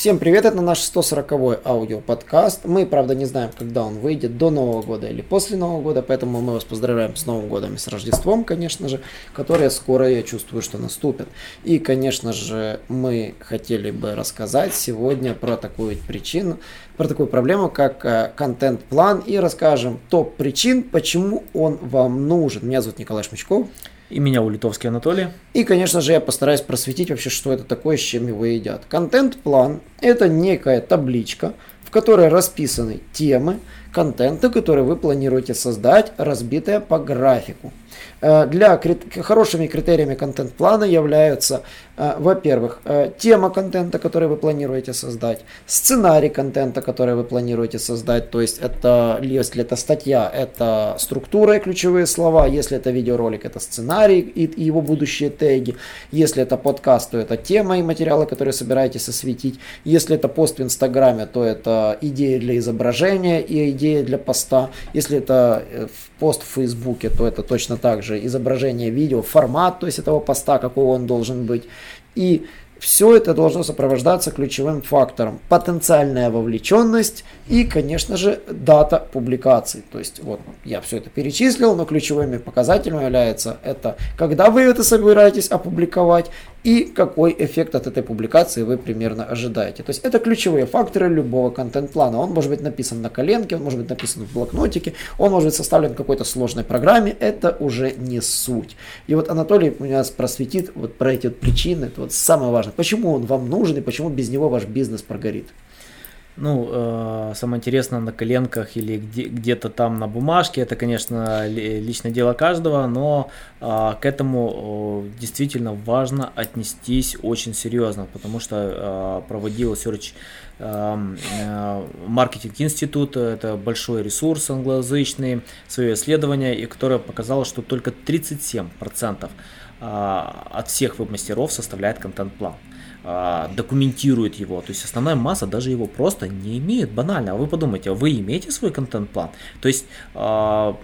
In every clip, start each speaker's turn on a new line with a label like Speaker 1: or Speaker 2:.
Speaker 1: Всем привет, это наш 140-й аудиоподкаст. Мы, правда, не знаем, когда он выйдет, до Нового года или после Нового года, поэтому мы вас поздравляем с Новым годом и с Рождеством, конечно же, которое скоро, я чувствую, что наступит. И, конечно же, мы хотели бы рассказать сегодня про такую причину, про такую проблему, как э, контент-план, и расскажем топ причин, почему он вам нужен. Меня зовут Николай Шмычков.
Speaker 2: И меня Улитовский Анатолий.
Speaker 1: И, конечно же, я постараюсь просветить вообще, что это такое, с чем его едят. Контент-план – это некая табличка, в которой расписаны темы контента, которые вы планируете создать, разбитая по графику. Э, для хорошими критериями контент-плана являются, э, во-первых, э, тема контента, который вы планируете создать, сценарий контента, который вы планируете создать, то есть это, если это статья, это структура и ключевые слова, если это видеоролик, это сценарий и его будущие теги, если это подкаст, то это тема и материалы, которые собираетесь осветить, если это пост в Инстаграме, то это идеи для изображения и идеи для поста, если это пост в Фейсбуке, то это точно так же изображение видео, формат, то есть этого поста, какой он должен быть. И все это должно сопровождаться ключевым фактором. Потенциальная вовлеченность и, конечно же, дата публикации. То есть, вот я все это перечислил, но ключевыми показателями является это, когда вы это собираетесь опубликовать и какой эффект от этой публикации вы примерно ожидаете. То есть это ключевые факторы любого контент-плана. Он может быть написан на коленке, он может быть написан в блокнотике, он может быть составлен в какой-то сложной программе, это уже не суть. И вот Анатолий у нас просветит вот про эти вот причины, это вот самое важное, почему он вам нужен и почему без него ваш бизнес прогорит.
Speaker 2: Ну, э, самое интересное на коленках или где, где-то там на бумажке, это, конечно, личное дело каждого, но э, к этому э, действительно важно отнестись очень серьезно, потому что э, проводил Search маркетинг институт, это большой ресурс англоязычный, свое исследование, и которое показало, что только 37% э, от всех веб-мастеров составляет контент-план. А, документирует его. То есть основная масса даже его просто не имеет банально. А вы подумайте, вы имеете свой контент-план? То есть а,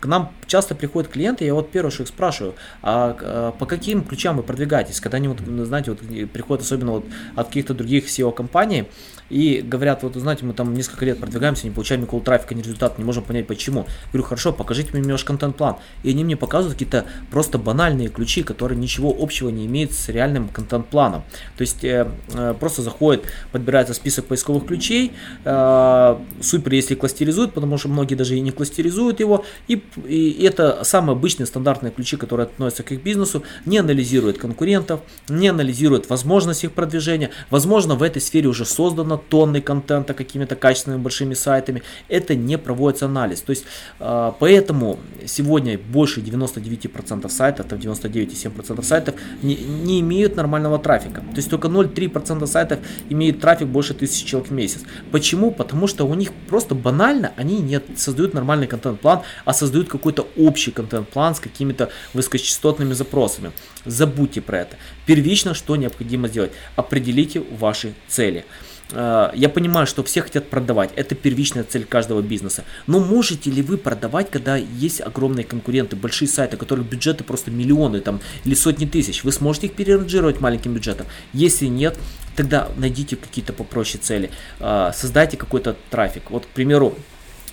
Speaker 2: к нам часто приходят клиенты, я вот первый их спрашиваю, а, а по каким ключам вы продвигаетесь? Когда они вот, знаете, вот приходят особенно вот от каких-то других SEO-компаний, и говорят, вот знаете, мы там несколько лет продвигаемся, не получаем никакого трафика, ни результата, не можем понять почему. Говорю, хорошо, покажите мне ваш контент-план. И они мне показывают какие-то просто банальные ключи, которые ничего общего не имеют с реальным контент-планом. То есть э, э, просто заходит, подбирается список поисковых ключей, э, супер, если кластеризуют, потому что многие даже и не кластеризуют его, и, и это самые обычные стандартные ключи, которые относятся к их бизнесу, не анализируют конкурентов, не анализируют возможность их продвижения, возможно в этой сфере уже создано тонны контента какими-то качественными большими сайтами, это не проводится анализ. То есть, поэтому сегодня больше 99% сайтов, там 99,7% сайтов не, не имеют нормального трафика. То есть только 0,3% сайтов имеют трафик больше 1000 человек в месяц. Почему? Потому что у них просто банально они не создают нормальный контент-план, а создают какой-то общий контент-план с какими-то высокочастотными запросами. Забудьте про это. Первично, что необходимо сделать? Определите ваши цели. Э, я понимаю, что все хотят продавать, это первичная цель каждого бизнеса. Но можете ли вы продавать, когда есть огромные конкуренты, большие сайты, которых бюджеты просто миллионы там, или сотни тысяч? Вы сможете их переранжировать маленьким бюджетом? Если нет, тогда найдите какие-то попроще цели, э, создайте какой-то трафик. Вот, к примеру,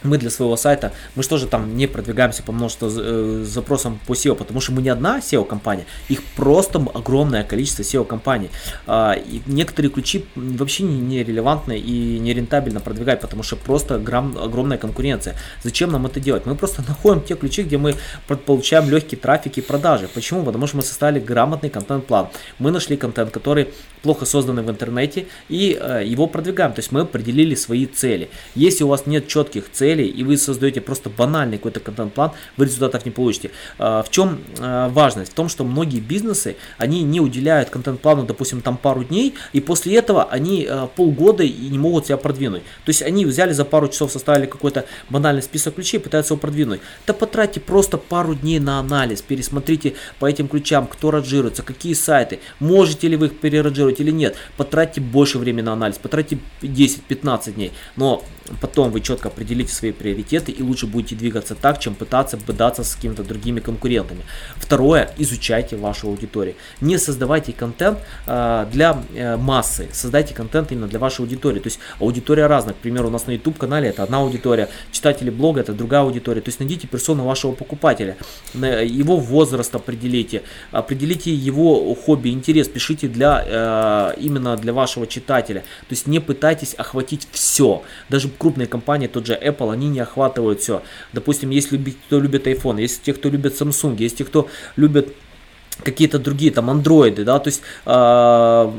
Speaker 2: мы для своего сайта, мы же там не продвигаемся по множеству э, запросам по SEO, потому что мы не одна SEO-компания, их просто огромное количество SEO-компаний. Э, и некоторые ключи вообще не, не релевантны и не рентабельно продвигать, потому что просто грам, огромная конкуренция. Зачем нам это делать? Мы просто находим те ключи, где мы получаем легкий трафик и продажи. Почему? Потому что мы составили грамотный контент-план. Мы нашли контент, который плохо созданный в интернете, и э, его продвигаем. То есть мы определили свои цели. Если у вас нет четких целей, цели, и вы создаете просто банальный какой-то контент-план, вы результатов не получите. В чем важность? В том, что многие бизнесы, они не уделяют контент-плану, допустим, там пару дней, и после этого они полгода и не могут себя продвинуть. То есть они взяли за пару часов, составили какой-то банальный список ключей, пытаются его продвинуть. Да потратьте просто пару дней на анализ, пересмотрите по этим ключам, кто ранжируется, какие сайты, можете ли вы их переранжировать или нет. Потратьте больше времени на анализ, потратьте 10-15 дней, но потом вы четко определите свои приоритеты и лучше будете двигаться так, чем пытаться бодаться с какими-то другими конкурентами. Второе, изучайте вашу аудиторию. Не создавайте контент э, для э, массы, создайте контент именно для вашей аудитории. То есть аудитория разная. К примеру, у нас на YouTube канале это одна аудитория, читатели блога это другая аудитория. То есть найдите персону вашего покупателя, его возраст определите, определите его хобби, интерес, пишите для э, именно для вашего читателя. То есть не пытайтесь охватить все. Даже крупные компании, тот же Apple, они не охватывают все. Допустим, есть кто любит iPhone, есть те, кто любит Samsung, есть те, кто любит какие-то другие там андроиды, да, то есть э,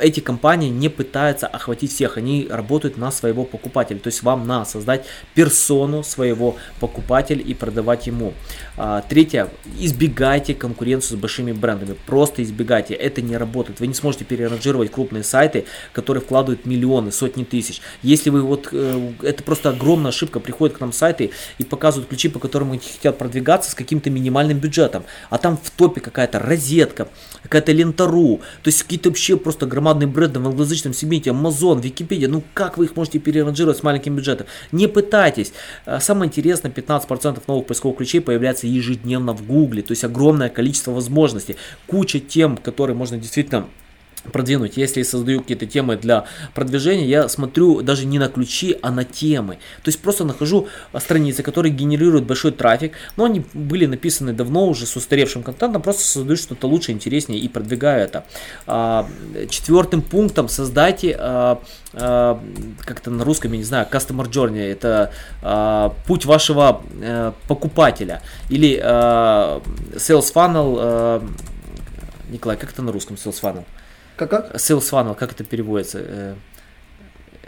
Speaker 2: эти компании не пытаются охватить всех, они работают на своего покупателя, то есть вам надо создать персону своего покупателя и продавать ему. А, третье, избегайте конкуренцию с большими брендами, просто избегайте, это не работает, вы не сможете переранжировать крупные сайты, которые вкладывают миллионы, сотни тысяч. Если вы вот, э, это просто огромная ошибка, приходят к нам сайты и показывают ключи, по которым они хотят продвигаться с каким-то минимальным бюджетом, а там в топе какая-то розетка, какая-то лента.ру, то есть какие-то вообще просто громадные бренды в англоязычном сегменте, Amazon, Википедия, ну как вы их можете переранжировать с маленьким бюджетом? Не пытайтесь. А, самое интересное, 15% новых поисковых ключей появляется ежедневно в Гугле, то есть огромное количество возможностей, куча тем, которые можно действительно продвинуть. Если я создаю какие-то темы для продвижения, я смотрю даже не на ключи, а на темы. То есть просто нахожу страницы, которые генерируют большой трафик, но они были написаны давно уже с устаревшим контентом, просто создаю что-то лучше, интереснее и продвигаю это. А, четвертым пунктом создайте а, а, как-то на русском, я не знаю, customer journey, это путь вашего э, покупателя или sales funnel, Николай, как это на русском sales funnel?
Speaker 1: Как?
Speaker 2: Sales funnel, как это переводится? Э,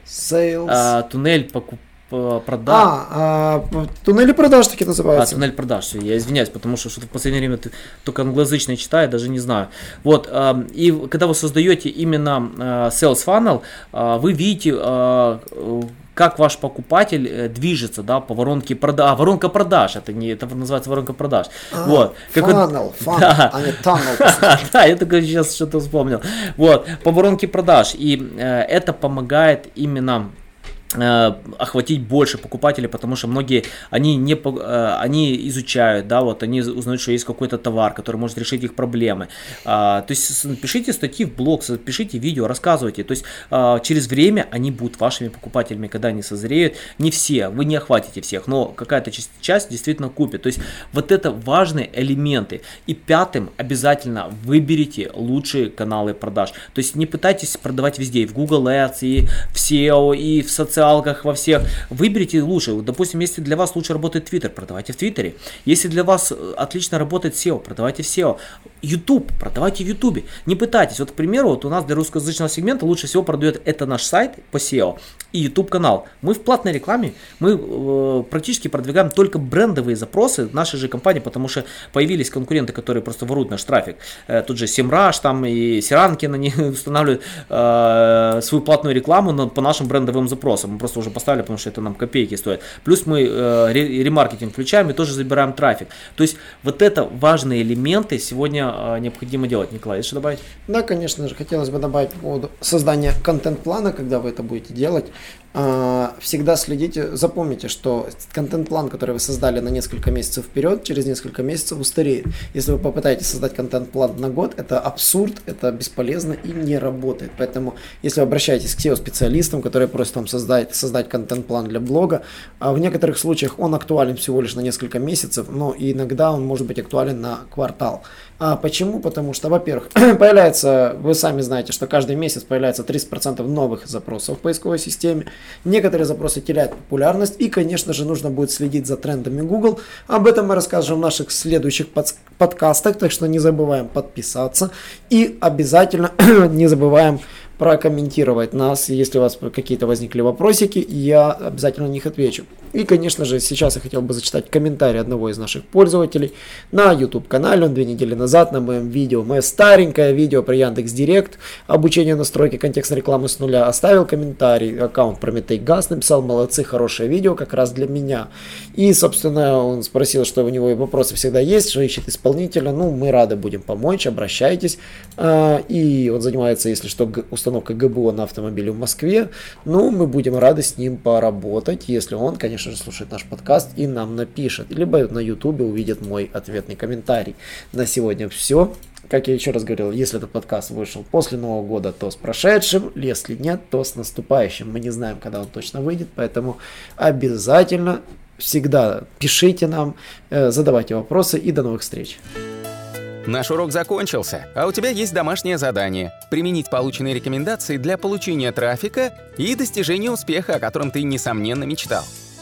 Speaker 1: Sales.
Speaker 2: А, туннель покуп продаж.
Speaker 1: А, а, туннели продаж таки называются.
Speaker 2: А, туннель продаж, все, я извиняюсь, потому что что-то в последнее время ты только англоязычный читаю, даже не знаю. Вот, э, и когда вы создаете именно э, sales funnel, э, вы видите э, как ваш покупатель э, движется, да, по воронке продаж. А, воронка продаж, это не, это называется воронка продаж.
Speaker 1: А,
Speaker 2: вот.
Speaker 1: Как funnel, funnel, да. а не tunnel.
Speaker 2: да, я только сейчас что-то вспомнил. Вот, по воронке продаж. И э, это помогает именно охватить больше покупателей, потому что многие, они, не, э, они изучают, да, вот они узнают, что есть какой-то товар, который может решить их проблемы. А, то есть пишите статьи в блог, пишите видео, рассказывайте. То есть а, через время они будут вашими покупателями, когда они созреют. Не все, вы не охватите всех, но какая-то часть, часть действительно купит. То есть вот это важные элементы. И пятым обязательно выберите лучшие каналы продаж. То есть не пытайтесь продавать везде, и в Google Ads, и в SEO, и в социальных социалках, во всех. Выберите лучше. Допустим, если для вас лучше работает Twitter, продавайте в Твиттере. Если для вас э, отлично работает SEO, продавайте в SEO. YouTube, продавайте в YouTube. Не пытайтесь. Вот, к примеру, вот у нас для русскоязычного сегмента лучше всего продает это наш сайт по SEO и YouTube канал. Мы в платной рекламе, мы э, практически продвигаем только брендовые запросы нашей же компании, потому что появились конкуренты, которые просто воруют наш трафик. Э, тут же Semrush там и Сиранкин, они устанавливают э, свою платную рекламу на, по нашим брендовым запросам. Мы просто уже поставили, потому что это нам копейки стоит. Плюс мы э, ремаркетинг включаем и тоже забираем трафик. То есть вот это важные элементы сегодня э, необходимо делать. Николай, есть добавить?
Speaker 1: Да, конечно же, хотелось бы добавить по поводу создания контент-плана, когда вы это будете делать. А, всегда следите, запомните, что контент-план, который вы создали на несколько месяцев вперед, через несколько месяцев устареет. Если вы попытаетесь создать контент-план на год, это абсурд, это бесполезно и не работает. Поэтому, если вы обращаетесь к SEO-специалистам, которые просят вам создать, создать контент-план для блога, а в некоторых случаях он актуален всего лишь на несколько месяцев, но иногда он может быть актуален на квартал. А почему? Потому что, во-первых, появляется, вы сами знаете, что каждый месяц появляется 30% новых запросов в поисковой системе. Некоторые запросы теряют популярность и, конечно же, нужно будет следить за трендами Google. Об этом мы расскажем в наших следующих под подкастах, так что не забываем подписаться и обязательно не забываем прокомментировать нас, если у вас какие-то возникли вопросики, я обязательно на них отвечу. И, конечно же, сейчас я хотел бы зачитать комментарий одного из наших пользователей на YouTube-канале. Он две недели назад на моем видео, мое старенькое видео про Яндекс Директ, обучение настройки контекстной рекламы с нуля, оставил комментарий. Аккаунт Прометей Газ написал, молодцы, хорошее видео как раз для меня. И, собственно, он спросил, что у него вопросы всегда есть, что ищет исполнителя. Ну, мы рады будем помочь, обращайтесь. А, и он занимается, если что, установкой ГБО на автомобиле в Москве. Ну, мы будем рады с ним поработать, если он, конечно же, слушает наш подкаст и нам напишет. Либо на YouTube увидит мой ответный комментарий. На сегодня все. Как я еще раз говорил, если этот подкаст вышел после Нового года, то с прошедшим, если нет, то с наступающим. Мы не знаем, когда он точно выйдет, поэтому обязательно всегда пишите нам, э, задавайте вопросы и до новых встреч.
Speaker 3: Наш урок закончился, а у тебя есть домашнее задание – применить полученные рекомендации для получения трафика и достижения успеха, о котором ты, несомненно, мечтал.